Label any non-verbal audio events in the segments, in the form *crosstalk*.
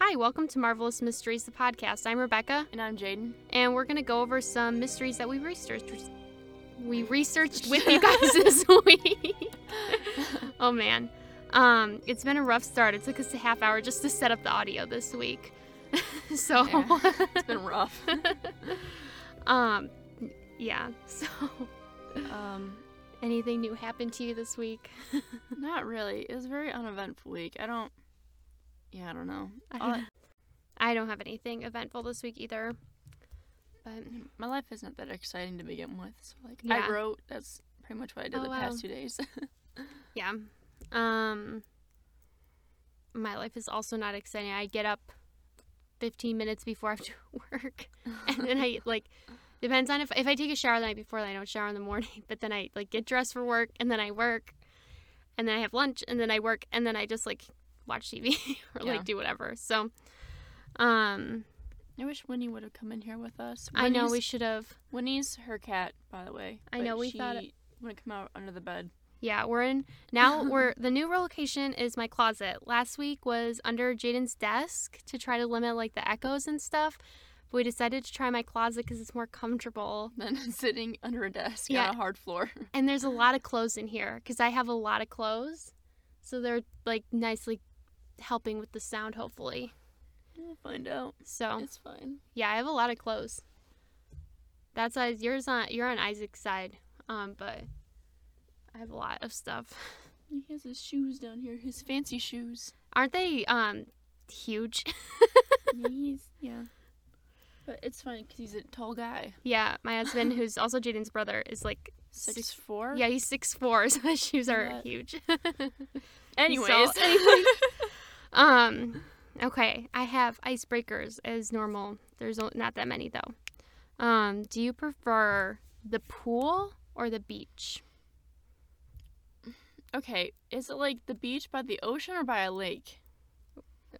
Hi, welcome to Marvelous Mysteries, the podcast. I'm Rebecca, And I'm Jaden. and we're going to go over some mysteries that we researched. We researched with you guys *laughs* this week. *laughs* oh man, um, it's been a rough start. It took us a half hour just to set up the audio this week. *laughs* so, Yeah, it's been rough. um, yeah. So, um, anything new happened to you this week? not really. It was a very uneventful week. I don't. Yeah, I don't know. I don't, I don't have anything eventful this week either. But my life isn't that exciting to begin with. So like, Yeah. I wrote. That's pretty much what I did Oh, the wow. past two days. *laughs* Yeah. Um my life is also not exciting. I get up 15 minutes before I have to *laughs* work. And then I *laughs* like depends on if if I take a shower the night before, then I don't shower in the morning, but then I like get dressed for work and then I work and then I have lunch and then I work and then I just like watch TV *laughs* or Yeah. like do whatever. So um I wish Winnie would have come in here with us. I know we should have Winnie's her cat, by the way. I know, we she thought it- wouldn't come out under the bed. Yeah, we're in now. *laughs* We're the new location is my closet. Last week was under Jaden's desk to try to limit like the echoes and stuff. But we decided to try my closet because it's more comfortable, than *laughs* sitting under a desk Yeah. on a hard floor. and there's a lot of clothes in here because I have a lot of clothes, so they're like nicely helping with the sound. Hopefully, we'll find out. so It's fine. yeah, I have a lot of clothes. That's why yours on you're on Isaac's side, um, but I have a lot of stuff. He has his shoes down here. His fancy shoes. Aren't they um huge? *laughs* Yeah, he's yeah. But it's fine because he's a tall guy. Yeah, my husband, who's also Jaden's brother, is like Six, Six- four. yeah, he's six four, *laughs* so his shoes are huge. *laughs* Anyways. So, anyway. Um, okay, I have icebreakers as normal. There's not that many though. Um, do you prefer the pool or the beach? okay. Is it like the beach by the ocean or by a lake?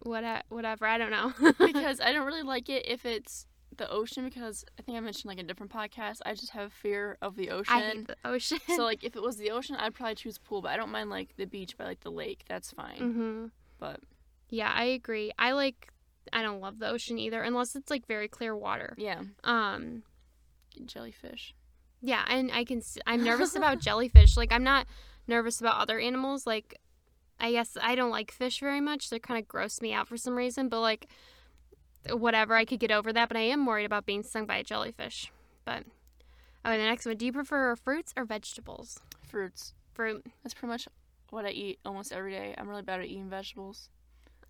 What, whatever, I don't know. *laughs* Because I don't really like it if it's the ocean because I think I mentioned like a different podcast. I just have fear of the ocean. I hate the ocean. so *laughs* like if it was the ocean, I'd probably choose pool. But I don't mind like the beach by like the lake. That's fine. hmm But Yeah, I agree. I like. I don't love the ocean either, unless it's like very clear water. yeah, Um, jellyfish. Yeah, and I can. I'm nervous about *laughs* jellyfish. Like I'm not nervous about other animals. Like I guess I don't like fish very much. They kind of gross me out for some reason. But like whatever, I could get over that. But I am worried about being stung by a jellyfish. But oh, the next one. Do you prefer fruits or vegetables? Fruits. Fruit. That's pretty much what I eat almost every day. I'm really bad at eating vegetables.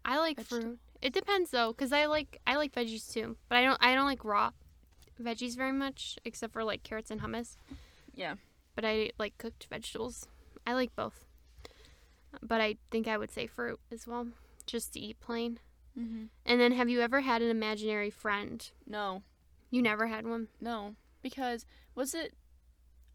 I like Vegetable- fruit. It depends though, cause I like I like veggies too. But I don't I don't like raw veggies very much, except for like carrots and hummus. Yeah. but I like cooked vegetables. I like both. But I think I would say fruit as well, just to eat plain. Mm-hmm. And then have you ever had an imaginary friend? No. You never had one? No, because was it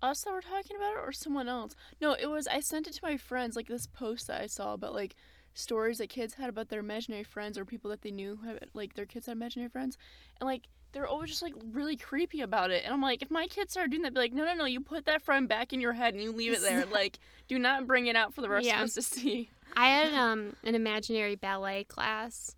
us that were talking about it or someone else? No, it was I sent it to my friends like this post that I saw about like stories that kids had about their imaginary friends or people that they knew who had like their kids had imaginary friends, and like they're always just like really creepy about it. And I'm like, if my kids started doing that, I'd be like, no, no, no, you put that friend back in your head and you leave it there. *laughs* like, do not bring it out for the rest Yeah. of us to see. I had um an imaginary ballet class,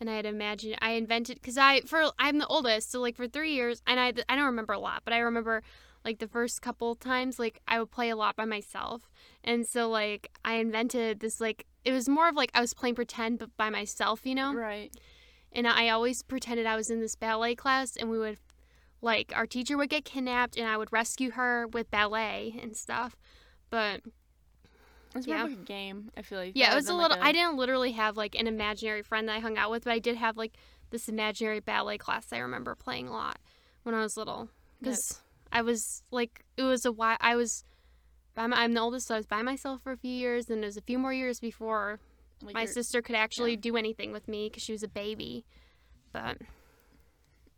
and I had imagined I invented because I for I'm the oldest, so like for three years, and I I don't remember a lot, but I remember like the first couple times like I would play a lot by myself, and so like I invented this like it was more of like I was playing pretend but by myself, you know, Right. and I always pretended I was in this ballet class, and we would like our teacher would get kidnapped, and I would rescue her with ballet and stuff, but It's more Yeah. like a game. I feel like. Yeah, it was a little. like, I didn't literally have like an imaginary friend that I hung out with, but I did have like this imaginary ballet class I remember playing a lot when I was little because I was like it was a while. I was by my, I'm the oldest, so I was by myself for a few years, and it was a few more years before like my sister could actually yeah. do anything with me because she was a baby. But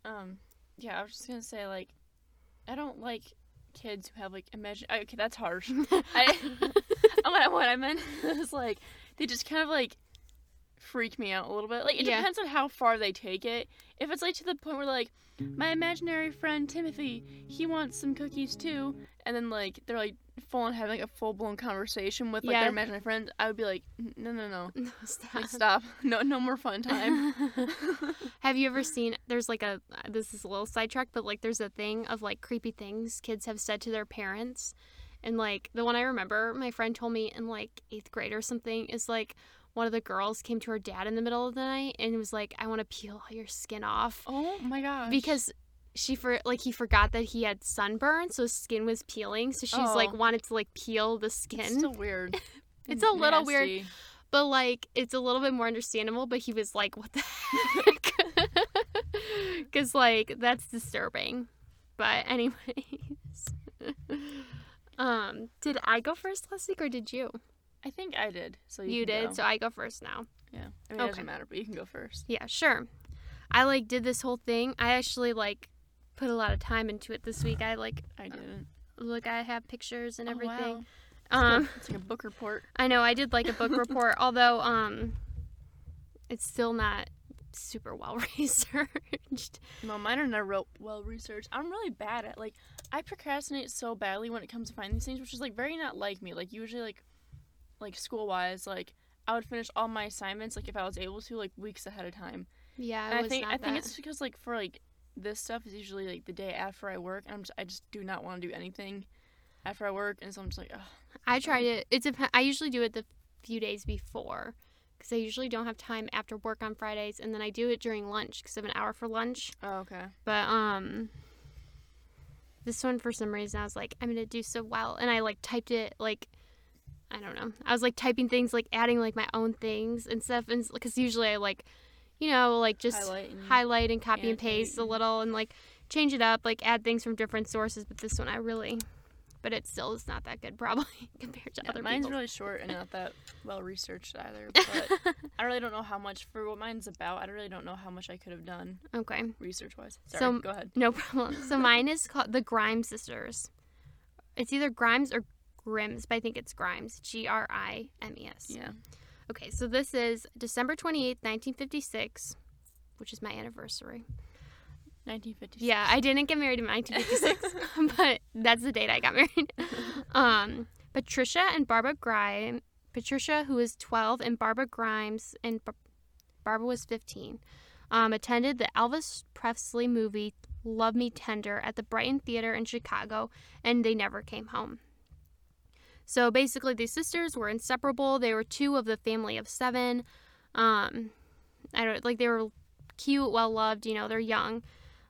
Um, yeah, I was just gonna say like, I don't like kids who have like imagine. Okay, that's harsh. *laughs* I, *laughs* what I what I meant *laughs* was like they just kind of like freak me out a little bit. Like it Yeah. depends on how far they take it. If it's like to the point where like my imaginary friend Timothy, he wants some cookies too, and then like they're like full on having like a full blown conversation with like Yeah. their imaginary friend, I would be like, no, no, no, *laughs* No, stop. like stop, *laughs* no, no more fun time. *laughs* Have you ever seen? There's like a this is a little sidetrack, but like there's a thing of like creepy things kids have said to their parents, and like the one I remember, my friend told me in like eighth grade or something is like one of the girls came to her dad in the middle of the night and was like, "I want to peel all your skin off," oh my gosh. because she for like he forgot that he had sunburn, so his skin was peeling, so she's like Oh. wanted to like peel the skin. it's still weird. *laughs* It's a little weird. But like it's a little bit more understandable but he was like what the *laughs* heck *laughs* because like that's disturbing but anyways um did i go first last week or did you I think I did. So you, you, did go. so i go first now yeah. I mean, it Okay. doesn't matter, but you can go first. yeah sure i like did this whole thing i actually like put a lot of time into it this week i like I didn't. look i have pictures and Oh, everything wow. um It's like a book report. *laughs* I know I did like a book *laughs* report, although um, it's still not super well *laughs* researched. No, mine are not real well researched. I'm really bad at like I procrastinate so badly when it comes to finding these things, which is like very not like me. Like usually like like school wise, like I would finish all my assignments like if I was able to like weeks ahead of time. Yeah, And I I think I think it's because like for like this stuff is usually like the day after I work, and I'm just, I just do not want to do anything after I work, and so I'm just like, Ugh. I tried it. It's a, I usually do it the few days before because I usually don't have time after work on Fridays, and then I do it during lunch because I have an hour for lunch. oh okay. But um, this one for some reason I was like, I'm gonna do so well, and I like typed it like. I don't know. I was like typing things, like adding like my own things and stuff, and because usually I like, you know, like just Highlight and highlight and copy and paste a little and like change it up, like add things from different sources. But this one I really, but it still is not that good *laughs* probably compared to Yeah, other mine's people's. really short and not that well researched either. *laughs* But I really don't know how much for what mine's about. I really don't know how much I could have done okay, research wise. Sorry, So- go ahead. no problem. So mine is called the Grimes sisters. It's either Grimes or Grims, but I think it's Grimes. G R I M E S. Yeah. Okay, so this is December twenty eighth, 1956, which is my anniversary. 1956. Yeah, I didn't get married in 1956, *laughs* *laughs* but that's the date I got married. *laughs* Um, Patricia and Barbara Grimes, Patricia, who was 12, and Barbara Grimes, and Bar- Barbara was 15, um, attended the Elvis Presley movie Love Me Tender at the Brighton Theater in Chicago, and they never came home. So basically, these sisters were inseparable. They were two of the family of seven. Um, I don't like they were cute, well loved. You know, they're young.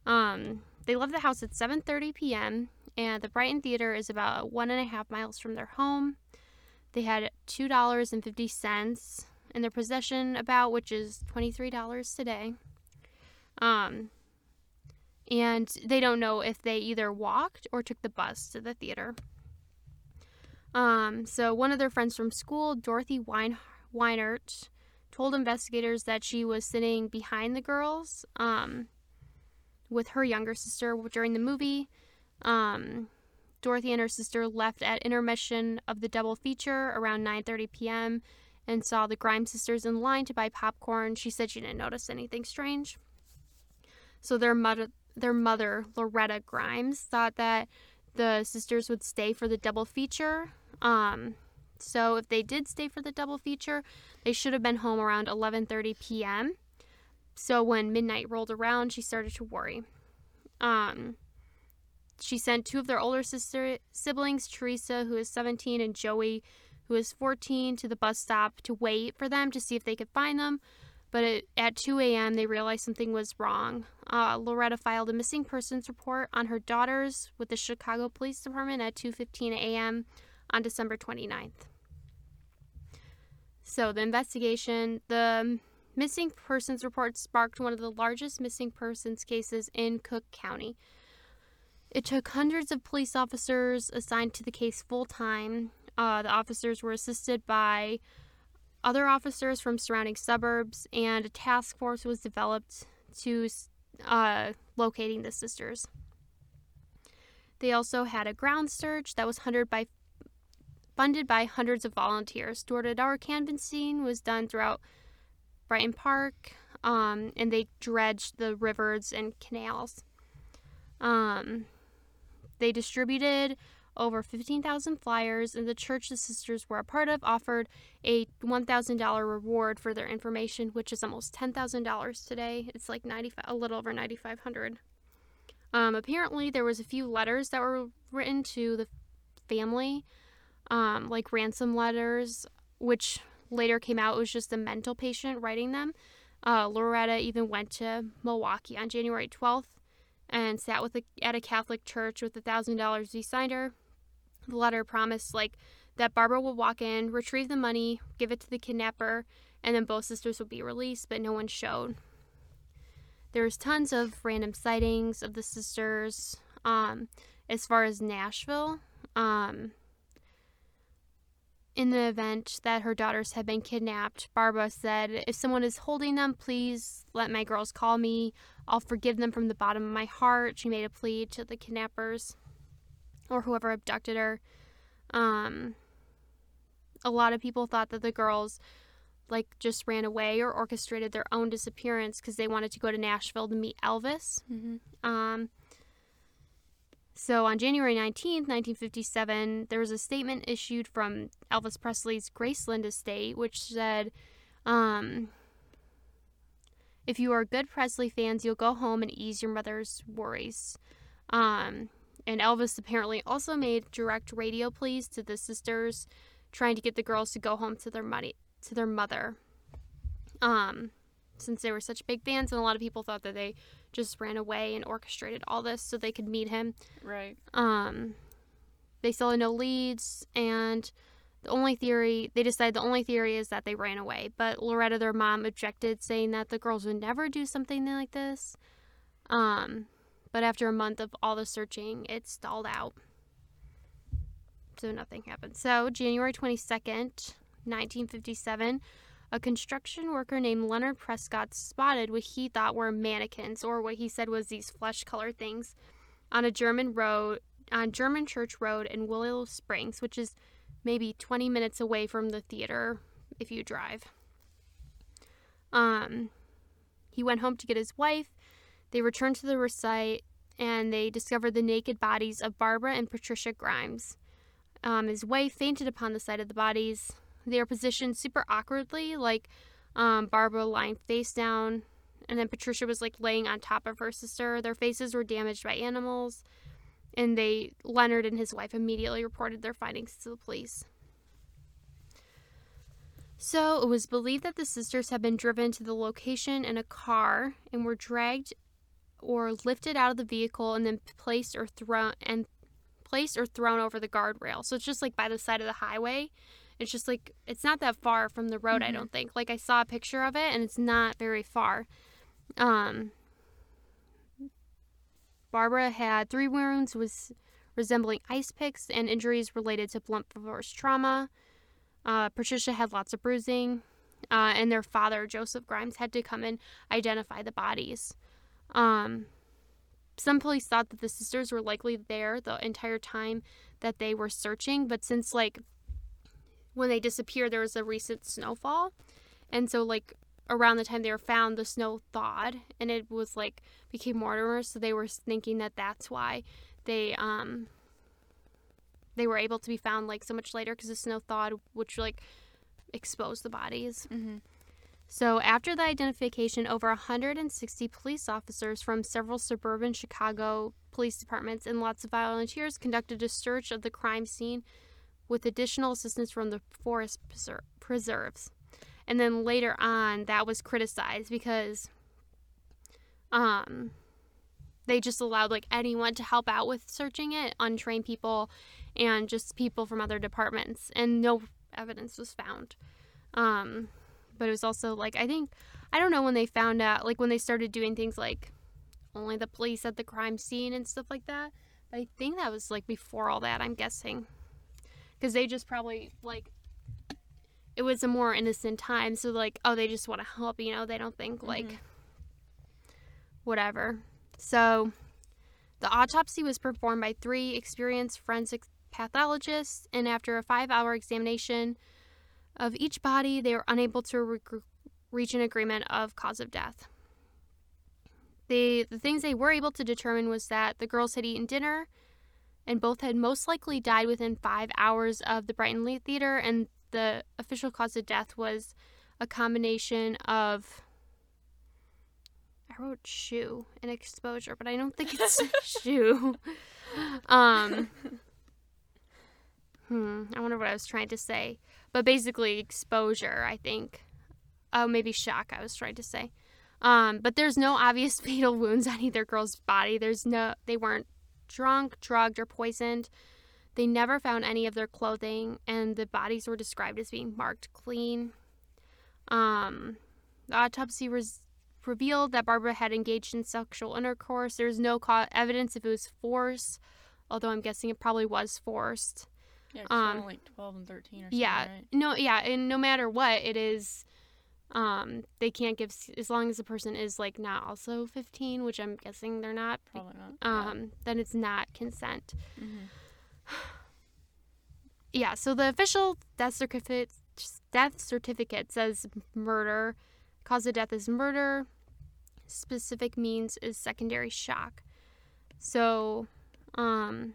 Um, they left the house at 7:30 p.m. and the Brighton Theater is about one and a half miles from their home. They had two dollars and fifty cents in their possession, about which is twenty three dollars today. Um, and they don't know if they either walked or took the bus to the theater. Um, so one of their friends from school, Dorothy Wein- Weinert, told investigators that she was sitting behind the girls. Um, with her younger sister during the movie. Um, Dorothy and her sister left at intermission of the double feature around 9:30 p.m. and saw the Grimes sisters in line to buy popcorn. She said she didn't notice anything strange. So their mother, their mother Loretta Grimes, thought that the sisters would stay for the double feature. Um, so if they did stay for the double feature, they should have been home around 11:30 p.m. So when midnight rolled around, she started to worry. Um, she sent two of their older sister siblings, Teresa, who is 17, and Joey, who is 14, to the bus stop to wait for them to see if they could find them. But it, at 2 a.m., they realized something was wrong. Uh, Loretta filed a missing persons report on her daughters with the Chicago Police Department at 2:15 a.m. on December 29th. So the investigation, the missing persons report sparked one of the largest missing persons cases in Cook County. It took hundreds of police officers assigned to the case full time. Uh, the officers were assisted by other officers from surrounding suburbs, and a task force was developed to uh, locating the sisters. They also had a ground search that was funded by funded by hundreds of volunteers. Door-to-door canvassing was done throughout Brighton Park, um, and they dredged the rivers and canals. Um, they distributed over 15,000 flyers, and the church the sisters were a part of offered a $1,000 reward for their information, which is almost $10,000 today. It's like 95, a little over 9,500. Um, apparently, there was a few letters that were written to the family, um, like ransom letters, which later came out it was just a mental patient writing them. Uh, Loretta even went to Milwaukee on January 12th and sat with a, at a Catholic church with a thousand dollars. He signed her. The letter promised like that Barbara would walk in, retrieve the money, give it to the kidnapper, and then both sisters would be released, but no one showed. There's tons of random sightings of the sisters. Um, as far as Nashville, um, in the event that her daughters had been kidnapped, Barbara said, If someone is holding them, please let my girls call me. I'll forgive them from the bottom of my heart. She made a plea to the kidnappers or whoever abducted her. Um, a lot of people thought that the girls like just ran away or orchestrated their own disappearance because they wanted to go to Nashville to meet Elvis. Mm-hmm. Um, so on January 19th, 1957, there was a statement issued from Elvis Presley's Graceland estate, which said, um, if you are good Presley fans, you'll go home and ease your mother's worries. Um, and Elvis apparently also made direct radio pleas to the sisters, trying to get the girls to go home to their money to their mother. Um, since they were such big fans, and a lot of people thought that they just ran away and orchestrated all this so they could meet him. Right. Um, they still had no leads, and the only theory they decided the only theory is that they ran away. But Loretta, their mom, objected, saying that the girls would never do something like this. Um, but after a month of all the searching, it stalled out. So nothing happened. So January twenty second, nineteen fifty seven. A construction worker named Leonard Prescott spotted what he thought were mannequins, or what he said was these flesh colored things, on a German road, on German Church Road in Willow Springs, which is maybe 20 minutes away from the theater if you drive. Um, he went home to get his wife. They returned to the site and they discovered the naked bodies of Barbara and Patricia Grimes. Um, his wife fainted upon the sight of the bodies. They are positioned super awkwardly, like um, Barbara lying face down, and then Patricia was like laying on top of her sister. Their faces were damaged by animals, and they Leonard and his wife immediately reported their findings to the police. So it was believed that the sisters had been driven to the location in a car and were dragged or lifted out of the vehicle and then placed or thrown and placed or thrown over the guardrail. So it's just like by the side of the highway. It's just like it's not that far from the road, Mhm. I don't think. Like I saw a picture of it and it's not very far. Um Barbara had three wounds was resembling ice picks and injuries related to blunt force trauma. Uh, Patricia had lots of bruising, uh, and their father, Joseph Grimes, had to come and identify the bodies. Um, some police thought that the sisters were likely there the entire time that they were searching, but since like when they disappeared, there was a recent snowfall, and so like around the time they were found, the snow thawed and it was like became mortimer, so they were thinking that that's why they um they were able to be found like so much later because the snow thawed, which like exposed the bodies. Mm-hmm. So, after the identification, over 160 police officers from several suburban Chicago police departments and lots of volunteers conducted a search of the crime scene with additional assistance from the forest preser- preserves. And then later on, that was criticized because um, they just allowed like anyone to help out with searching it, untrained people, and just people from other departments, and no evidence was found. Um, but it was also like I think I don't know when they found out like when they started doing things like only the police at the crime scene and stuff like that. But I think that was like before all that. I'm guessing because they just probably like it was a more innocent time. So like oh they just want to help. You know they don't think like Mhm. whatever. So the autopsy was performed by three experienced forensic pathologists, and after a five hour examination of each body, they were unable to rec- reach an agreement of cause of death. The, the things they were able to determine was that the girls had eaten dinner and both had most likely died within five hours of the Brighton Lee Theater, and the official cause of death was a combination of I wrote shoe and exposure, but I don't think it's *laughs* *laughs* shoe. Um, hmm, I wonder what I was trying to say. But basically, exposure, I think. Oh, maybe shock, I was trying to say. Um, but there's no obvious *laughs* fatal wounds on either girl's body. There's no, they weren't drunk, drugged, or poisoned. They never found any of their clothing, and the bodies were described as being marked clean. Um, the autopsy was revealed that Barbara had engaged in sexual intercourse. There's no co- evidence if it was forced, although I'm guessing it probably was forced. Yeah, Um, like 12 and 13 or something, Yeah, right? no, yeah, and no matter what it is, um, they can't give as long as the person is like not also 15, which I'm guessing they're not. Probably not. Um, then it's not consent. yeah. Mhm. *sighs* Yeah, so the official death certificate death certificate says murder. Cause of death is murder. Specific means is secondary shock. So, um,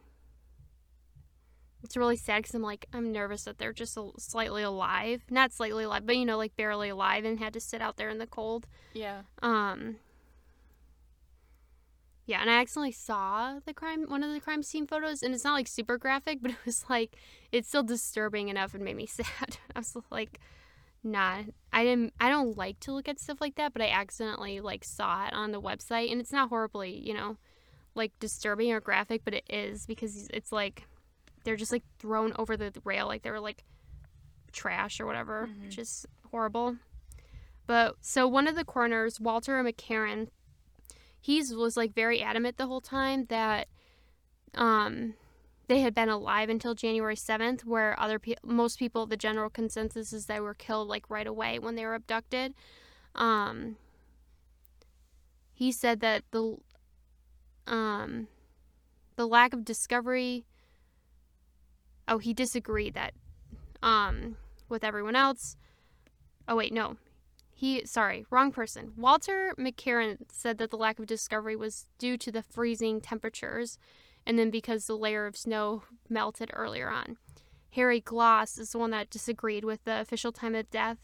it's really sad because I'm like I'm nervous that they're just slightly alive, not slightly alive, but you know, like barely alive, and had to sit out there in the cold. Yeah. Um. Yeah, and I accidentally saw the crime, one of the crime scene photos, and it's not like super graphic, *laughs* but it was like it's still disturbing enough and made me *laughs* sad. I was like, nah, I didn't, I don't like to look at stuff like that, but I accidentally like saw it on the website, and it's not horribly, you know, like disturbing or graphic, but it is because it's like they're just like thrown over the rail, like they were like trash or whatever, Mhm. which is horrible. But so one of the coroners, Walter McCarron, he's was like very adamant the whole time that um they had been alive until January 7th where other pe- most people the general consensus is they were killed like right away when they were abducted. Um he said that the um the lack of discovery oh he disagreed that um with everyone else. Oh wait, no. He sorry, wrong person. Walter McCarron said that the lack of discovery was due to the freezing temperatures and then because the layer of snow melted earlier on. Harry Glos is the one that disagreed with the official time of death.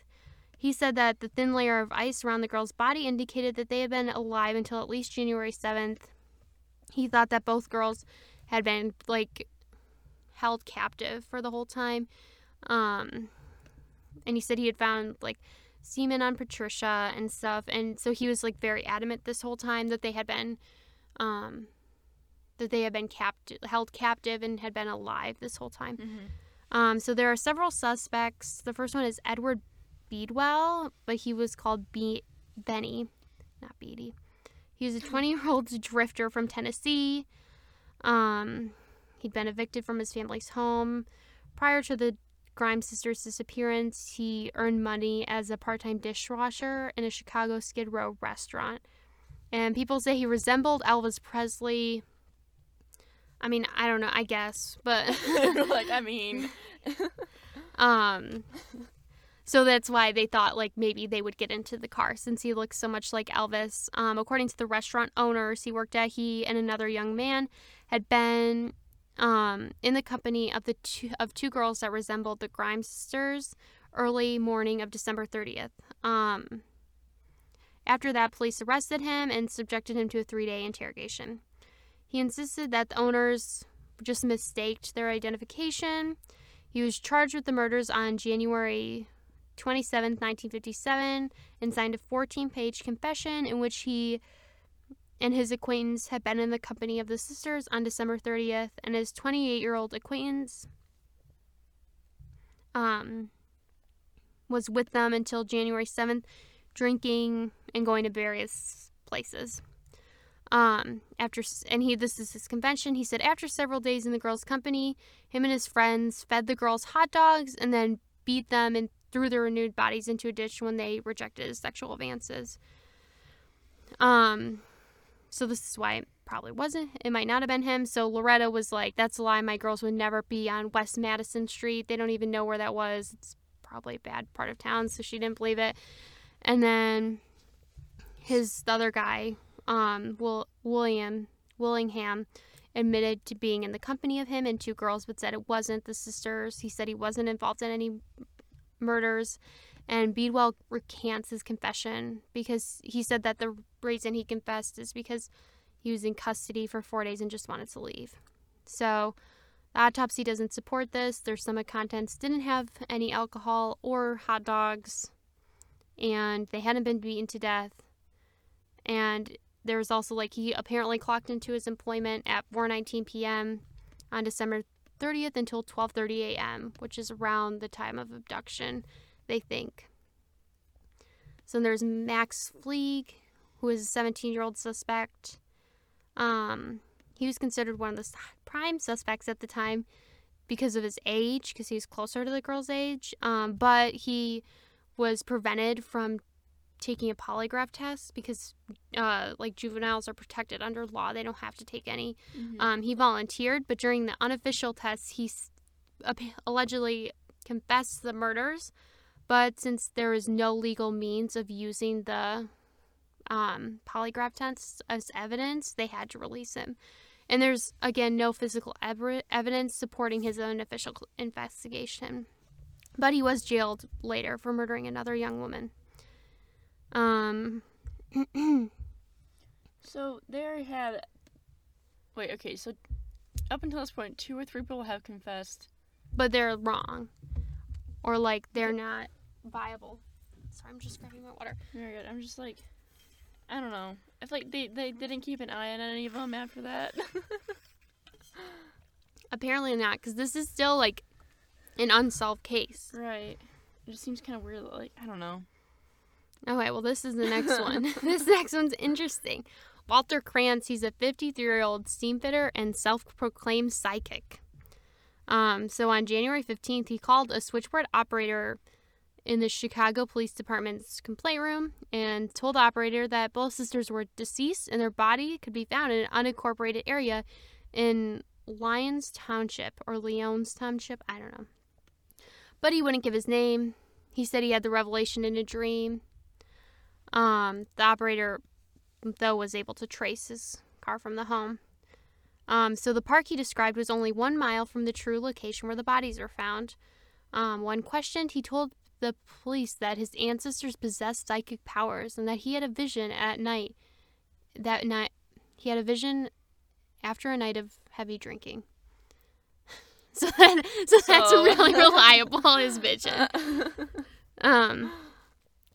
He said that the thin layer of ice around the girl's body indicated that they had been alive until at least January 7th. He thought that both girls had been like held captive for the whole time. Um and he said he had found like semen on Patricia and stuff and so he was like very adamant this whole time that they had been um that they had been capt- held captive and had been alive this whole time. Mhm. Um, so there are several suspects. The first one is Edward Beadwell, but he was called Be- Benny, not Beady. He was a 20 year old *laughs* drifter from Tennessee. Um, he'd been evicted from his family's home. Prior to the Grimes sisters' disappearance, he earned money as a part time dishwasher in a Chicago Skid Row restaurant. And people say he resembled Elvis Presley. I mean, I don't know, I guess, but. *laughs* like, I mean, *laughs* Um, so that's why they thought like maybe they would get into the car since he looks so much like Elvis. Um, according to the restaurant owners he worked at, he and another young man had been um, in the company of the two, of two girls that resembled the Grimes sisters early morning of December 30th. Um, after that, police arrested him and subjected him to a three day interrogation. He insisted that the owners just mistaked their identification. He was charged with the murders on January 27, 1957, and signed a 14 page confession in which he and his acquaintance had been in the company of the sisters on December 30th, and his 28 year old acquaintance um, was with them until January 7th, drinking and going to various places. Um, after and he this is his convention. He said after several days in the girls' company, him and his friends fed the girls hot dogs and then beat them and threw their renewed bodies into a ditch when they rejected his sexual advances. Um, so this is why it probably wasn't. It might not have been him. So Loretta was like, "That's a lie. My girls would never be on West Madison Street. They don't even know where that was. It's probably a bad part of town." So she didn't believe it. And then his the other guy, um, Will, William Willingham, admitted to being in the company of him and two girls, but said it wasn't the sisters. He said he wasn't involved in any murders. And Beadwell recants his confession because he said that the reason he confessed is because he was in custody for four days and just wanted to leave. So the autopsy doesn't support this. Their stomach contents didn't have any alcohol or hot dogs, and they hadn't been beaten to death. And there was also like he apparently clocked into his employment at 4:19 p.m. on December 30th until 12:30 a.m., which is around the time of abduction, they think. So there's Max Fleeg, who is a 17-year-old suspect. Um, he was considered one of the prime suspects at the time because of his age, because he's closer to the girl's age. Um, but he was prevented from taking a polygraph test because uh, like juveniles are protected under law they don't have to take any Mhm. um, he volunteered but during the unofficial tests he s- allegedly confessed the murders but since there is no legal means of using the um, polygraph tests as evidence they had to release him and there's again no physical ev- evidence supporting his own official investigation but he was jailed later for murdering another young woman um *clears throat* So they already had. Wait, okay, so up until this point, two or three people have confessed. but they're wrong or like they're not viable sorry i'm just grabbing my water Very good. I'm just like, I don't know. I feel like they, they didn't keep an eye on any of them after that. *laughs* apparently not because this is still like an unsolved case right. It just seems kind of weird. Like, I don't know. okay well this is the next *laughs* one *laughs* this next one's interesting walter kranz he's a 53 year old steam fitter and self-proclaimed psychic um, so on january 15th he called a switchboard operator in the chicago police department's complaint room and told the operator that both sisters were deceased and their body could be found in an unincorporated area in lyons township or leon's township i don't know but he wouldn't give his name he said he had the revelation in a dream um, the operator, though, was able to trace his car from the home. Um, so the park he described was only one mile from the true location where the bodies were found. Um, when questioned, he told the police that his ancestors possessed psychic powers and that he had a vision at night. That night, he had a vision after a night of heavy drinking. *laughs* So, that, so that's really *laughs* reliable. His vision. *laughs* Um,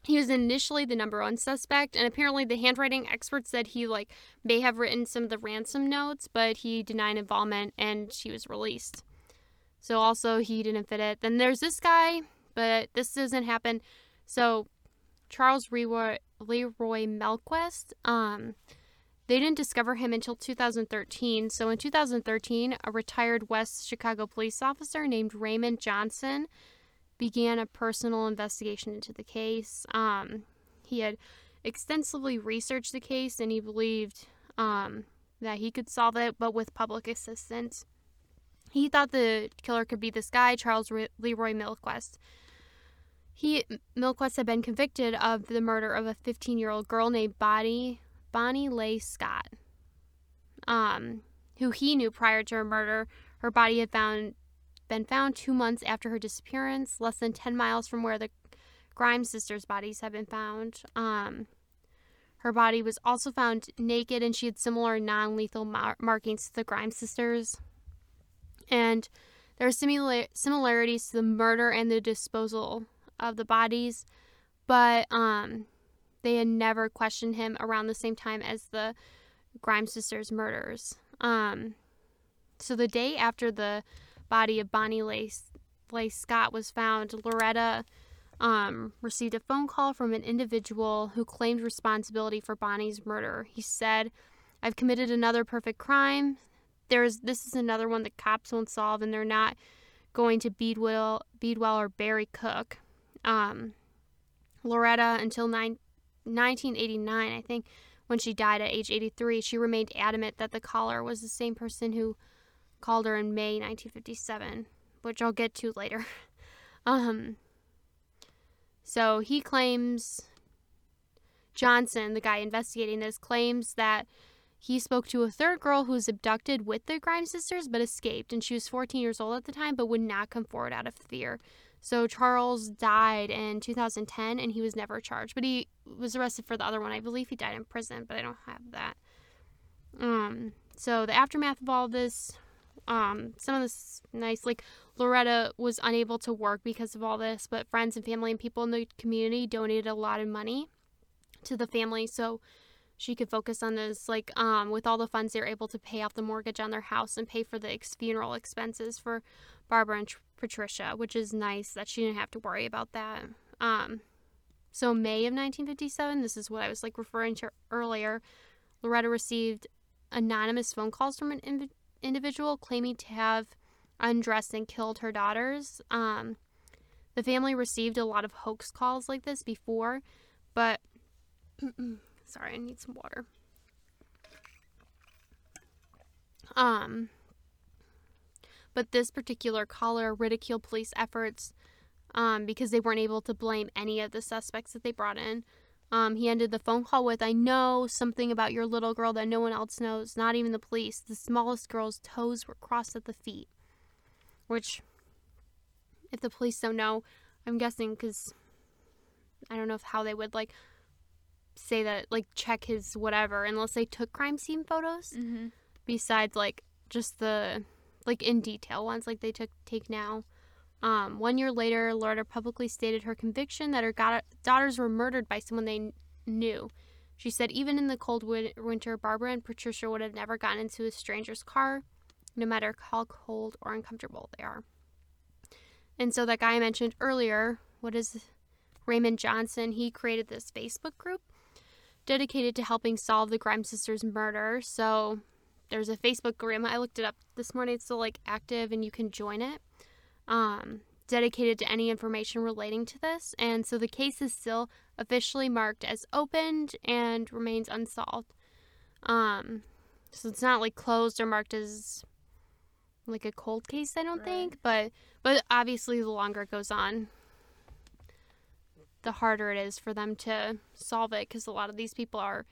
he was initially the number one suspect, and apparently the handwriting experts said he like may have written some of the ransom notes, but he denied involvement and he was released. So also he didn't fit it. Then there's this guy, but this doesn't happen. So Charles Leroy, Leroy Melquist, um, they didn't discover him until 2013. So in 2013, a retired West Chicago police officer named Raymond Johnson began a personal investigation into the case. Um, he had extensively researched the case and he believed um, that he could solve it, but with public assistance. He thought the killer could be this guy, Charles Re- Leroy Melquist. He Melquist had been convicted of the murder of a 15-year-old girl named Bonnie Bonnie Leigh Scott, um, who he knew prior to her murder. Her body had found been found two months after her disappearance, less than 10 miles from where the Grimes sisters' bodies had been found. Um, her body was also found naked, and she had similar non lethal mar- markings to the Grimes sisters. And there are similarities to the murder and the disposal of the bodies, but um, they had never questioned him around the same time as the Grimes sisters' murders. Um, so the day after the body of Bonnie Lace, Leigh Scott was found, Loretta um, received a phone call from an individual who claimed responsibility for Bonnie's murder. He said, I've committed another perfect crime. There's this is another one that cops won't solve, and they're not going to Beadwell, Beadwell or Barry Cook. Um, Loretta, until nine, 1989, I think, when she died at age 83, she remained adamant that the caller was the same person who called her in May 1957, which I'll get to later. *laughs* um, so he claims Johnson, the guy investigating this, claims that he spoke to a third girl who was abducted with the Grimes sisters but escaped, and she was 14 years old at the time but would not come forward out of fear. So Charles died in 2010 and he was never charged, but he was arrested for the other one. I believe he died in prison, but I don't have that. Um, so the aftermath of all this, um, some of this nice, like Loretta was unable to work because of all this, but friends and family and people in the community donated a lot of money to the family so she could focus on this. Like, um, with all the funds, they were able to pay off the mortgage on their house and pay for the ex- funeral expenses for Barbara and Patricia, which is nice that she didn't have to worry about that. Um, so May of 1957, this is what I was like referring to earlier. Loretta received anonymous phone calls from an inv- individual claiming to have undressed and killed her daughters. Um, the family received a lot of hoax calls like this before, but *clears throat* sorry, I need some water. Um, but this particular caller ridiculed police efforts um, because they weren't able to blame any of the suspects that they brought in. Um, he ended the phone call with, I know something about your little girl that no one else knows, not even the police. The smallest girl's toes were crossed at the feet. Which, if the police don't know, I'm guessing because I don't know if how they would like say that, like check his whatever, unless they took crime scene photos. Mm-hmm. Besides, like just the like in detail ones, like they took take now. Um, one year later, Loretta publicly stated her conviction that her daughters were murdered by someone they kn- knew. She said, even in the cold win- winter, Barbara and Patricia would have never gotten into a stranger's car, no matter how cold or uncomfortable they are. And so, that guy I mentioned earlier, what is Raymond Johnson? He created this Facebook group dedicated to helping solve the Grimes sisters' murder. So, there's a Facebook group. I looked it up this morning. It's still like active, and you can join it um, dedicated to any information relating to this, and so the case is still officially marked as opened and remains unsolved. Um, so it's not like closed or marked as like a cold case, I don't Right. think, but but obviously the longer it goes on, the harder it is for them to solve it because a lot of these people are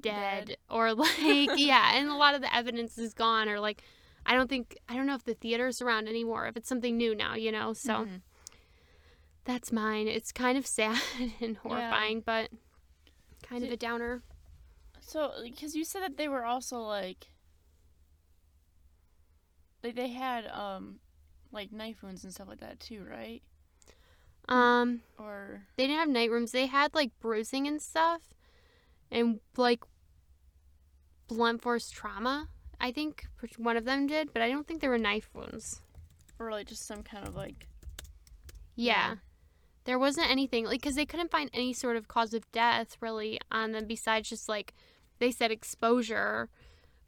dead, Dead. or like *laughs* yeah, and a lot of the evidence is gone or like I don't think I don't know if the theater's around anymore. If it's something new now, you know. So Mhm. that's mine. It's kind of sad *laughs* and horrifying, but kind of a downer. So, because you said that they were also like, they they had um, like knife wounds and stuff like that too, right? Um, Or they didn't have night rooms. They had like bruising and stuff, and like blunt force trauma. I think one of them did, but I don't think there were knife wounds. or like just some kind of like Yeah. Yeah. There wasn't anything like because they couldn't find any sort of cause of death really on them besides just like they said exposure,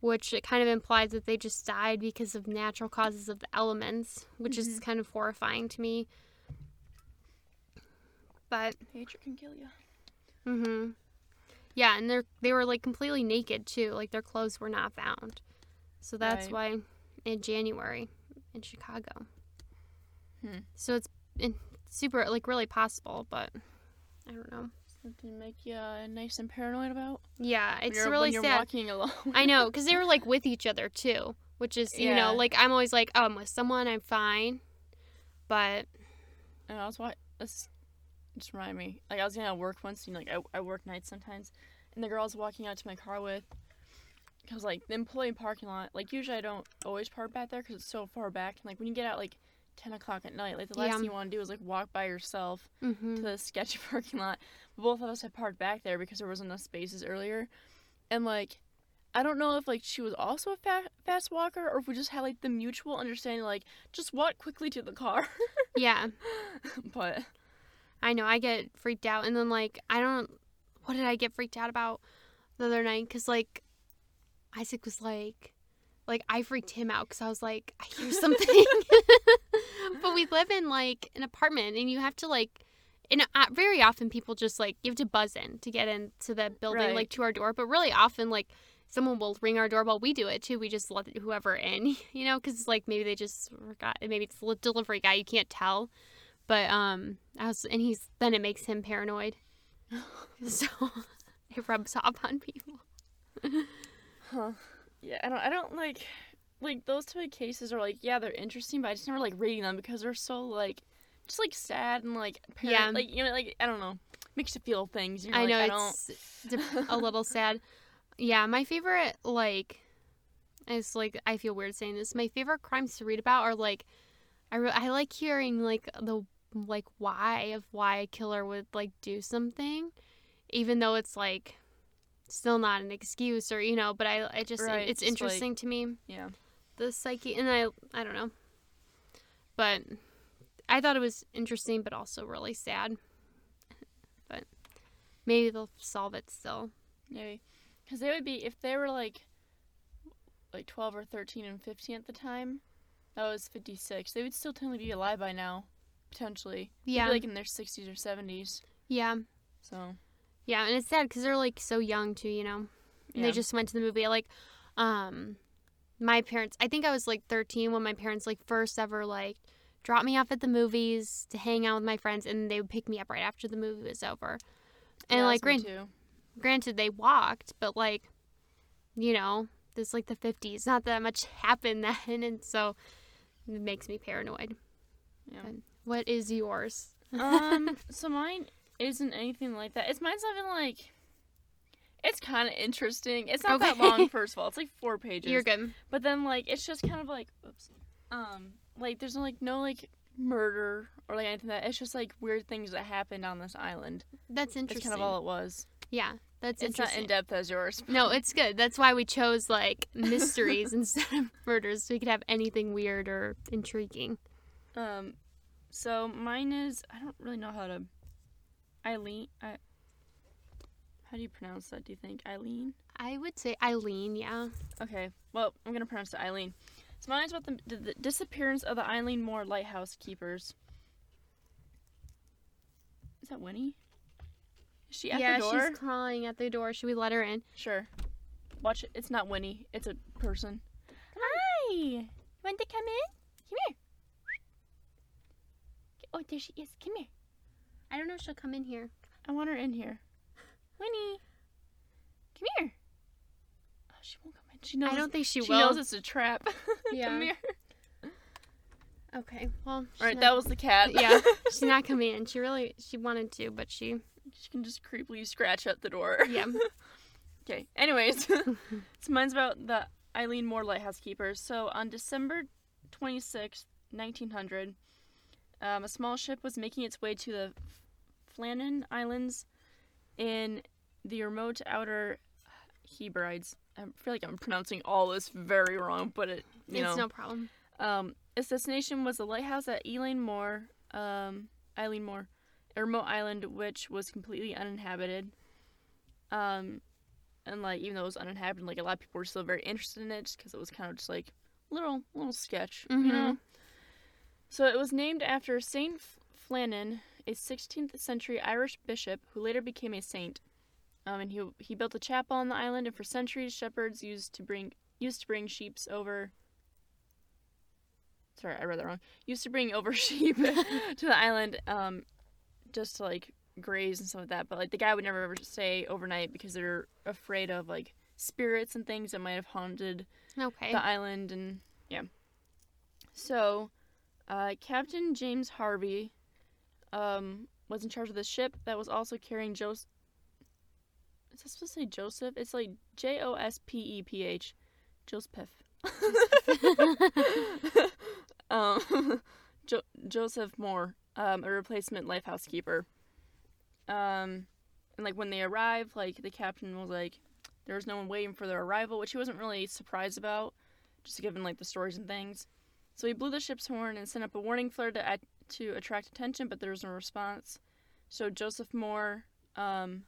which it kind of implies that they just died because of natural causes of the elements, which is kind of horrifying to me. But hatred can kill you. mhm. Yeah, and they're they were like completely naked too. Like their clothes were not found. So that's Right. why in January in Chicago. Hmm. So it's in, super like really possible, but I don't know. Something to make you uh, nice and paranoid about. Yeah, it's really sad. walking alone. I know because they were like *laughs* with each other too, which is you Yeah. know like I'm always like oh I'm with someone I'm fine, but And I was watching. Just reminded me. Like I was gonna work once. You know, like I, I work nights sometimes, and the girl I was walking out to my car with. I was like the employee parking lot. Like usually I don't always park back there because it's so far back. And like when you get out like ten o'clock at night, like the last Yeah. thing you want to do is like walk by yourself mhm. to the sketchy *laughs* parking lot. But both of us had parked back there because there wasn't enough spaces earlier, and like. I don't know if like she was also a fa- fast walker or if we just had like the mutual understanding like just walk quickly to the car. yeah *laughs* but I know I get freaked out and then like I don't what did I get freaked out about the other night? Because like Isaac was like like I freaked him out because I was like I hear *laughs* something. *laughs* But we live in like an apartment and you have to like and uh, very often people just like you have to buzz in to get into the building Right. like to our door but really often like someone will ring our doorbell we do it too we just let whoever in *laughs* you know because like maybe they just forgot maybe it's the delivery guy you can't tell but um i was and he's then it makes him paranoid *laughs* so *laughs* it rubs off on people. Huh. Yeah, I don't. I don't like. Like those type of cases are like, yeah, they're interesting, but I just never like reading them because they're so like, just like sad and like, par- Yeah. like you know, like I don't know, makes you feel things. I like, know I don't. it's dep- a little *laughs* sad. Yeah, my favorite like it's like I feel weird saying this. My favorite crimes to read about are like I re- I like hearing like the like why of why a killer would like do something, even though it's like still not an excuse or you know. But I I just Right, it's just, like- interesting to me Yeah. the psyche and I I don't know, but I thought it was interesting but also really sad. But maybe they'll solve it still. Maybe. Because they would be, if they were like, like 12 or 13 and 15 at the time, that was 56. They would still technically be alive by now, potentially. Yeah, like in their 60s or 70s. yeah, So, yeah, and it's sad because they're like so young too, you know. And yeah. They just went to the movie like, um, my parents. I think I was like 13 when my parents like first ever like dropped me off at the movies to hang out with my friends, and they would pick me up right after the movie was over. And Yeah, like, gran- granted they walked but like you know there's like the 50s not that much *laughs* happened then and so it makes me paranoid Yeah. But what is yours um, *laughs* so mine isn't anything like that. It's mine's not even like. It's kind of interesting. It's not that long, first of all. It's like four pages. you're good But then like it's just kind of like oops. Um like there's no like no like murder or like anything like that. It's just like weird things that happened on this island. that's interesting. That's kind of all it was. yeah that's It's not in depth as yours. *laughs* no it's good that's why we chose like *laughs* mysteries instead of murders so we could have anything weird or intriguing Um so mine is I don't really know how to Eileen I how do you pronounce that, do you think? Eileen? i would say eileen yeah Okay. Well, I'm gonna pronounce it Eileen. So mine's about the, the, the disappearance of the Eilean Mor lighthouse keepers. Is that Winnie? Is she at yeah the door? Yeah, she's crawling at the door should we let her in Sure. Watch it. It's not Winnie. It's a person. Hi. You want to come in? Come here. Oh, there she is. Come here. i don't know if she'll come in here I want her in here. Winnie. Come here. Oh, she won't come in. She knows. i don't think she, she will knows it's a trap. *laughs* Yeah. come here. okay well All right, she's that was the cat. yeah, *laughs* she's not coming in. She really she wanted to, but she she can just creepily scratch at the door. yeah. *laughs* Okay. Anyways, so mine's about the Eilean Mor Lighthouse Keepers. So on December 26th, 1900, um, a small ship was making its way to the Flannan Islands in the remote outer Hebrides. I feel like I'm pronouncing all this very wrong, but it, you it's know. no problem. Um, its destination was the lighthouse at Elaine Moore, um, Eilean Mor, a remote island which was completely uninhabited. Um, and like even though it was uninhabited, like a lot of people were still very interested in it just because it was kind of just like little little sketch, you know. So it was named after Saint Flannan, a 16th century Irish bishop who later became a saint. Um, and he he built a chapel on the island, and for centuries shepherds used to bring used to bring sheep's over sorry, I read that wrong. Used to bring over *laughs* sheep to the island, um, just to like graze and stuff like that. But like the guy would never ever stay overnight because they're afraid of like spirits and things that might have haunted Okay. the island and yeah. So, uh, Captain James Harvey, um, was in charge of the ship that was also carrying Joseph. Is that supposed to say Joseph? It's like J O S P E P H, Joseph. *laughs* um, jo- Joseph Moore, um, a replacement lifehouse keeper. Um, and like when they arrived, like the captain was like, there was no one waiting for their arrival, which he wasn't really surprised about, just given like the stories and things. So he blew the ship's horn and sent up a warning flare to at- to attract attention, but there was no response. So Joseph Moore, um,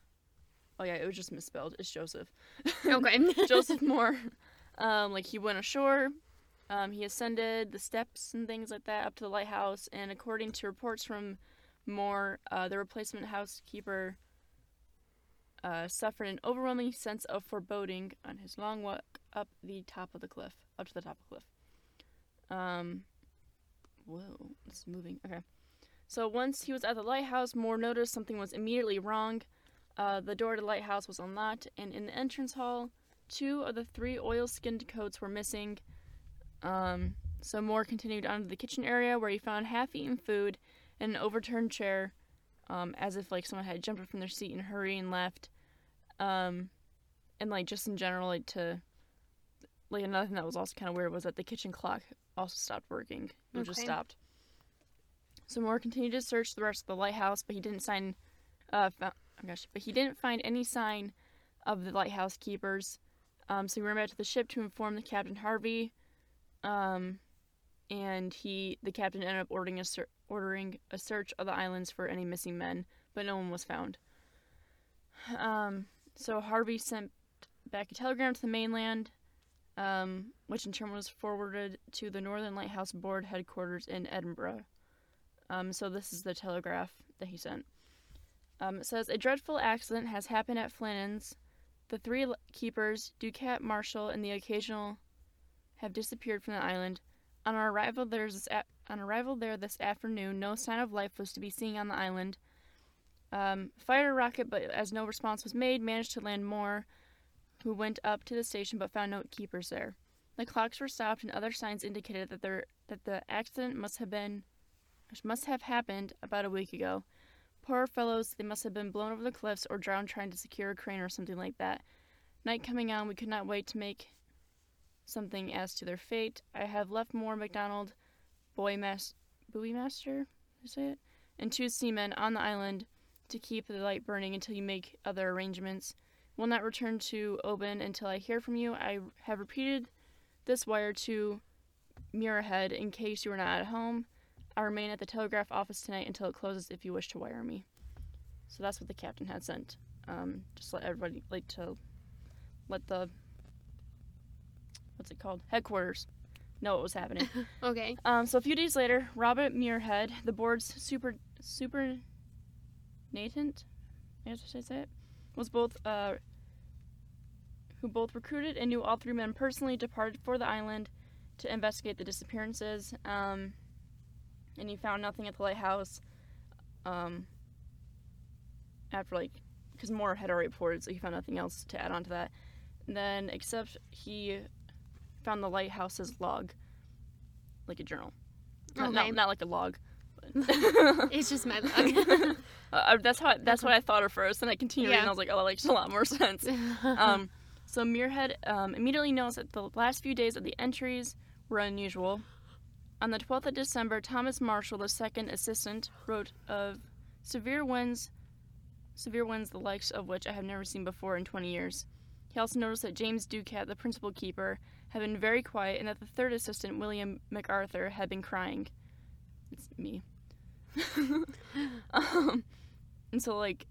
oh yeah, it was just misspelled. It's Joseph. *laughs* okay. *laughs* Joseph Moore, um, like he went ashore. Um, he ascended the steps and things like that up to the lighthouse, and according to reports from Moore, uh, the replacement housekeeper uh, suffered an overwhelming sense of foreboding on his long walk up the top of the cliff, up to the top of the cliff. Um, whoa, it's moving. Okay. So once he was at the lighthouse, Moore noticed something was immediately wrong. Uh, the door to the lighthouse was unlocked, and in the entrance hall, two of the three oil-skinned coats were missing. Um, so Moore continued on to the kitchen area where he found half-eaten food and an overturned chair, um, as if like someone had jumped up from their seat and hurried and left. Um, and like just in general, like to like another thing that was also kind of weird was that the kitchen clock also stopped working. It just stopped. So Moore continued to search the rest of the lighthouse, but he didn't sign. Uh, fo- oh gosh, but he didn't find any sign of the lighthouse keepers. Um, so he went back to the ship to inform the captain Harvey. Um, and he, the captain, ended up ordering a ser- ordering a search of the islands for any missing men, but no one was found. Um, so Harvey sent back a telegram to the mainland, um, which in turn was forwarded to the Northern Lighthouse Board headquarters in Edinburgh. Um, so this is the telegraph that he sent. Um, it says a dreadful accident has happened at Flannan's. The three keepers, Ducat, Marshall, and the occasional, have disappeared from the island. On our arrival there's this a- on arrival there this afternoon, no sign of life was to be seen on the island. Um, fired a rocket, but as no response was made, managed to land Moore, who went up to the station but found no keepers there. The clocks were stopped, and other signs indicated that there that the accident must have been must have happened about a week ago. Poor fellows, they must have been blown over the cliffs or drowned trying to secure a crane or something like that. Night coming on, we could not wait to make something as to their fate. I have left Moore MacDonald, boy mas- buoy master, did I say it, and two seamen on the island to keep the light burning until you make other arrangements. Will not return to Oban until I hear from you. I have repeated this wire to Muirhead in case you are not at home. I remain at the telegraph office tonight until it closes if you wish to wire me. So that's what the captain had sent. Um, just let everybody like to let the what's it called headquarters know what was happening. *laughs* Okay. Um, so a few days later, Robert Muirhead, the board's super super natant, I guess I should say it, was both uh, who both recruited and knew all three men personally, departed for the island to investigate the disappearances. Um, and he found nothing at the lighthouse. Um, after like, because Moore had already reported, so he found nothing else to add on to that. And then, except he found the lighthouse's log, like a journal. Not, Okay. not, not like a log. *laughs* *laughs* It's just my luck. uh, that's how that's what I thought at first, and I continued. Yeah. I was like, oh, that makes a lot more sense. *laughs* um, so Muirhead um, immediately noticed that the last few days of the entries were unusual. On the 12th of December, Thomas Marshall, the second assistant, wrote of severe winds, severe winds the likes of which I have never seen before in 20 years. He also noticed that James Ducat, the principal keeper, had been very quiet, and that the third assistant, William MacArthur, had been crying. It's me. *laughs* um, and so, like,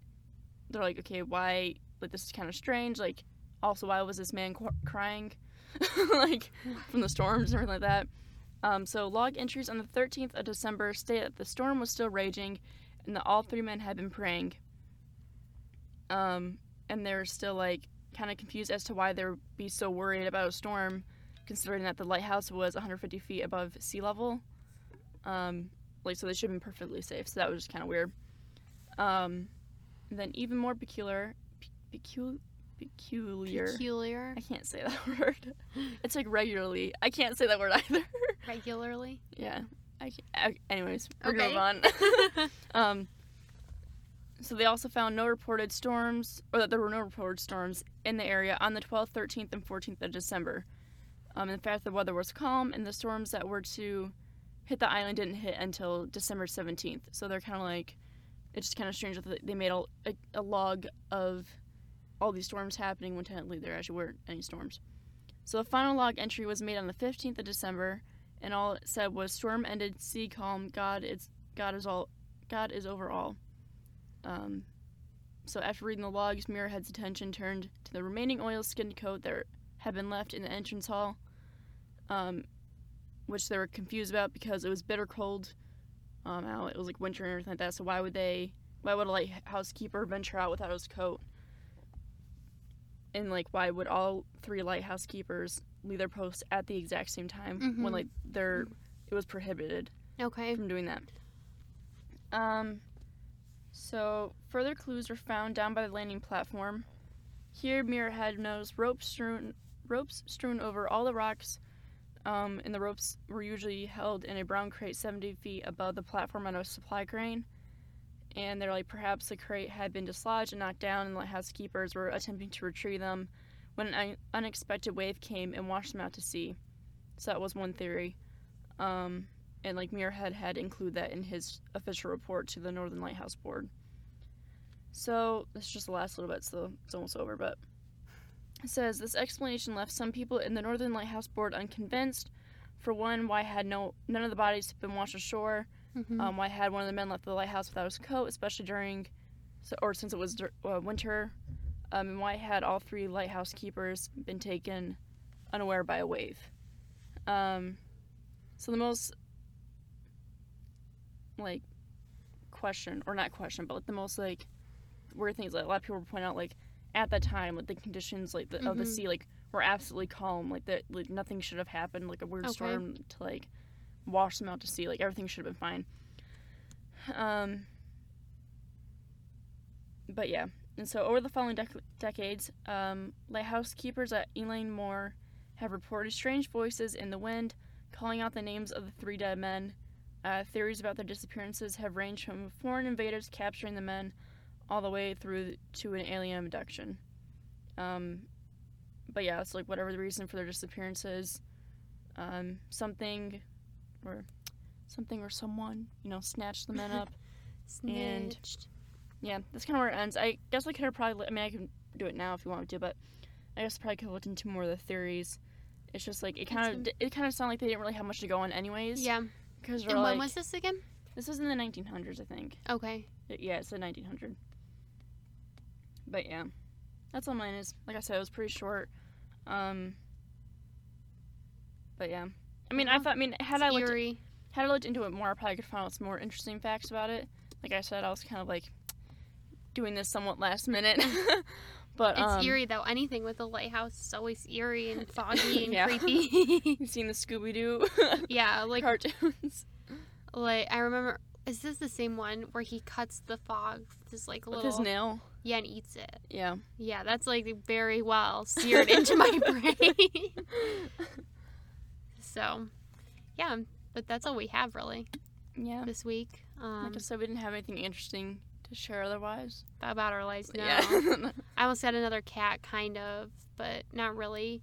they're like, okay, why? Like, this is kind of strange. Like, also, why was this man qu- crying? *laughs* like, from the storms and everything like that. Um, so, log entries on the 13th of December state that the storm was still raging and that all three men had been praying. Um, and they're still, like, kind of confused as to why they would be so worried about a storm, considering that the lighthouse was 150 feet above sea level. Um, like, so they should have been perfectly safe. So that was just kind of weird. Um, then even more peculiar, pe- pecul- peculiar. Peculiar. I can't say that *laughs* word. It's like regularly. I can't say that word *laughs* either. Regularly. yeah. I, I anyways, we're Okay. gonna move on. *laughs* um. So they also found no reported storms, or that there were no reported storms in the area on the 12th, 13th, and 14th of December. Um, in fact, the weather was calm, and the storms that were to hit the island didn't hit until December 17th. So they're kind of like, it's just kind of strange that they made a, a, a log of all these storms happening when technically there actually weren't any storms. So the final log entry was made on the 15th of December, and all it said was storm ended, sea calm, God is God is all God is over all. Um, so after reading the logs, Muirhead's attention turned to the remaining oil-skinned coat that had been left in the entrance hall, um, which they were confused about because it was bitter cold um, out. It was like winter and everything like that. So why would they? Why would a lighthouse keeper venture out without his coat? And like, why would all three lighthouse keepers leave their posts at the exact same time Mhm. when like they're it was prohibited okay. from doing that. Um, So, further clues were found down by the landing platform. Here, Muirhead noticed ropes strewn, ropes strewn over all the rocks, um, and the ropes were usually held in a brown crate 70 feet above the platform on a supply crane. And they're like, perhaps the crate had been dislodged and knocked down, and the lighthouse keepers were attempting to retrieve them when an unexpected wave came and washed them out to sea. So that was one theory. Um, and like Muirhead had included that in his official report to the Northern Lighthouse Board. So this is just the last little bit, so it's almost over. But it says this explanation left some people in the Northern Lighthouse Board unconvinced. For one, why had no none of the bodies been washed ashore? Mhm. Um, why had one of the men left the lighthouse without his coat, especially during, so, or since it was uh, winter? Um, and why had all three lighthouse keepers been taken unaware by a wave? Um, so the most like question, or not question, but like the most like weird things like a lot of people pointing out like at that time like the conditions like the, of the Mhm. sea like were absolutely calm like that like nothing should have happened like a weird Okay. storm to like wash them out to sea like everything should have been fine. Um but yeah and so over the following dec- decades um, lighthouse keepers at elaine moore have reported strange voices in the wind calling out the names of the three dead men. Uh, theories about their disappearances have ranged from foreign invaders capturing the men all the way through to an alien abduction. Um, but yeah, it's like whatever the reason for their disappearances, um, something or something or someone, you know, snatched the men up. *laughs* and- Snitched. yeah, that's kind of where it ends. I guess I could have probably, I mean, I can do it now if you want me to, but I guess I probably could have looked into more of the theories. It's just like it kind of it kind of sounded like they didn't really have much to go on anyways. Yeah. Because And like, when was this again? this was in the 1900s, I think. Okay. Yeah, it's the 1900. But yeah, that's all mine is. Like I said, it was pretty short. Um, but yeah, I mean, I thought. I mean, had It's I looked eerie. had I looked into it more, I probably could find out some more interesting facts about it. Like I said, I was kind of like doing this somewhat last minute. *laughs* *laughs* but It's um, eerie though. Anything with a lighthouse is always eerie and *laughs* foggy and Yeah. creepy. You've seen the Scooby Doo yeah, like cartoons like I remember. Is this the same one where he cuts the fog with his like with little his nail. yeah and eats it? Yeah. Yeah, that's like very well seared into my brain. So, yeah, but that's all we have really Yeah. this week. Um, like I said, we didn't have anything interesting to share otherwise. about our lives no. Yeah. *laughs* I almost had another cat, kind of, but not really.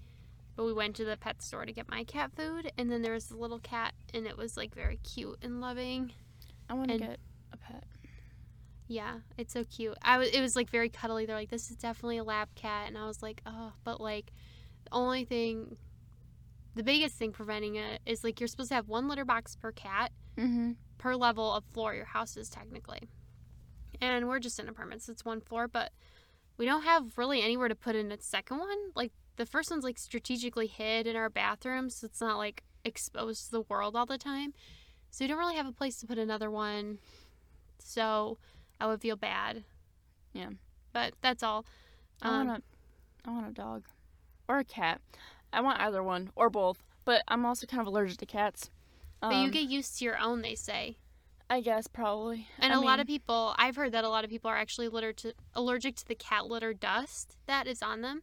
But we went to the pet store to get my cat food, and then there was a little cat, and it was like very cute and loving. I want to get a pet. Yeah, it's so cute. I was, it was like very cuddly. They're like, this is definitely a lab cat, and I was like, oh, but like, the only thing, the biggest thing preventing it is like you're supposed to have one litter box per cat Mm-hmm. per level of floor your house is technically. And we're just in apartments, it's one floor, but we don't have really anywhere to put in a second one. Like the first one's like strategically hid in our bathroom, so it's not like exposed to the world all the time. So we don't really have a place to put another one. So I would feel bad. Yeah. But that's all. I Um, want a, I want a dog, or a cat. I want either one or both. But I'm also kind of allergic to cats. but you Um, get used to your own, they say. I guess probably. And a a lot of people, I've heard that a lot of people are actually litter to, allergic to the cat litter dust that is on them.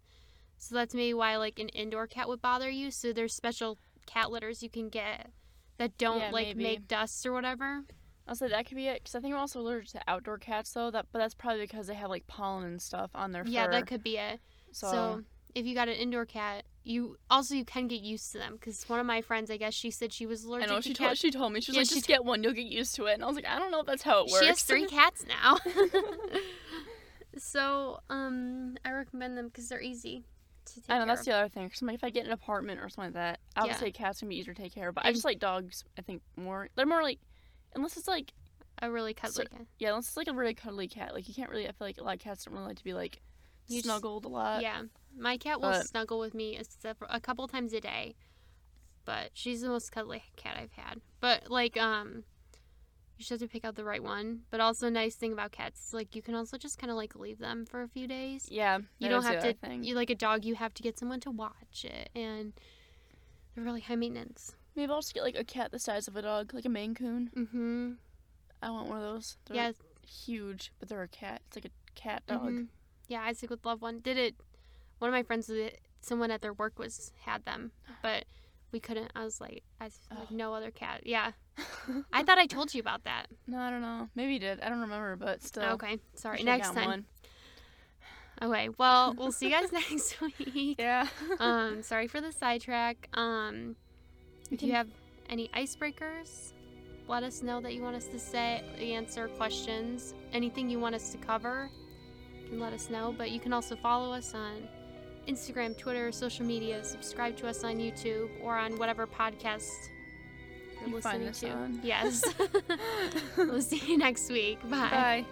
So that's maybe why like an indoor cat would bother you. So there's special cat litters you can get that don't Yeah, like maybe. make dust or whatever. I'll say that could be it because I think I'm also allergic to outdoor cats though. That but that's probably because they have like pollen and stuff on their Yeah, fur. Yeah, that could be it. So, So, if you got an indoor cat, you also you can get used to them because one of my friends, I guess she said she was allergic. I know to she told she told me she was Yeah, like just t- get one you'll get used to it and I was like I don't know if that's how it works. She has three cats *laughs* now. *laughs* so um, I recommend them because they're easy to take care I know that's of. the other thing. Cause like, if I get an apartment or something like that, I would Yeah. say cats can be easier to take care of. But I just like dogs. I think more. They're more like, unless it's like a really cuddly So- cat. yeah, unless it's like a really cuddly cat. Like you can't really. I feel like a lot of cats don't really like to be like You snuggled a lot. Yeah, my cat will but- snuggle with me a, a couple times a day, but she's the most cuddly cat I've had. But like, um, you just have to pick out the right one. But also, nice thing about cats is like you can also just kind of like leave them for a few days. Yeah. You don't have to. Thing. You like a dog, you have to get someone to watch it, and they're really high maintenance. Maybe I'll just get like a cat the size of a dog, like a Maine Coon. Mm-hmm. I want one of those. They're, Yeah, huge, but they're a cat. It's like a cat dog. Mhm. Yeah, Isaac would love one. Did it? One of my friends, someone at their work was had them, *sighs* but we couldn't. I was like, I was like, Oh. no other cat. Yeah, *laughs* I thought I told you about that. no, I don't know. Maybe you did. I don't remember, but still. okay, sorry. Next time. one. Okay, well, we'll see you guys *laughs* next *laughs* week. Yeah. Um, sorry for the sidetrack. Um, if you have any icebreakers, let us know that you want us to say, answer questions, anything you want us to cover, can let us know. But you can also follow us on Instagram, Twitter, social media. Subscribe to us on YouTube or on whatever podcast you're You find listening to. on. Yes. *laughs* *laughs* we'll see you next week. Bye. Bye.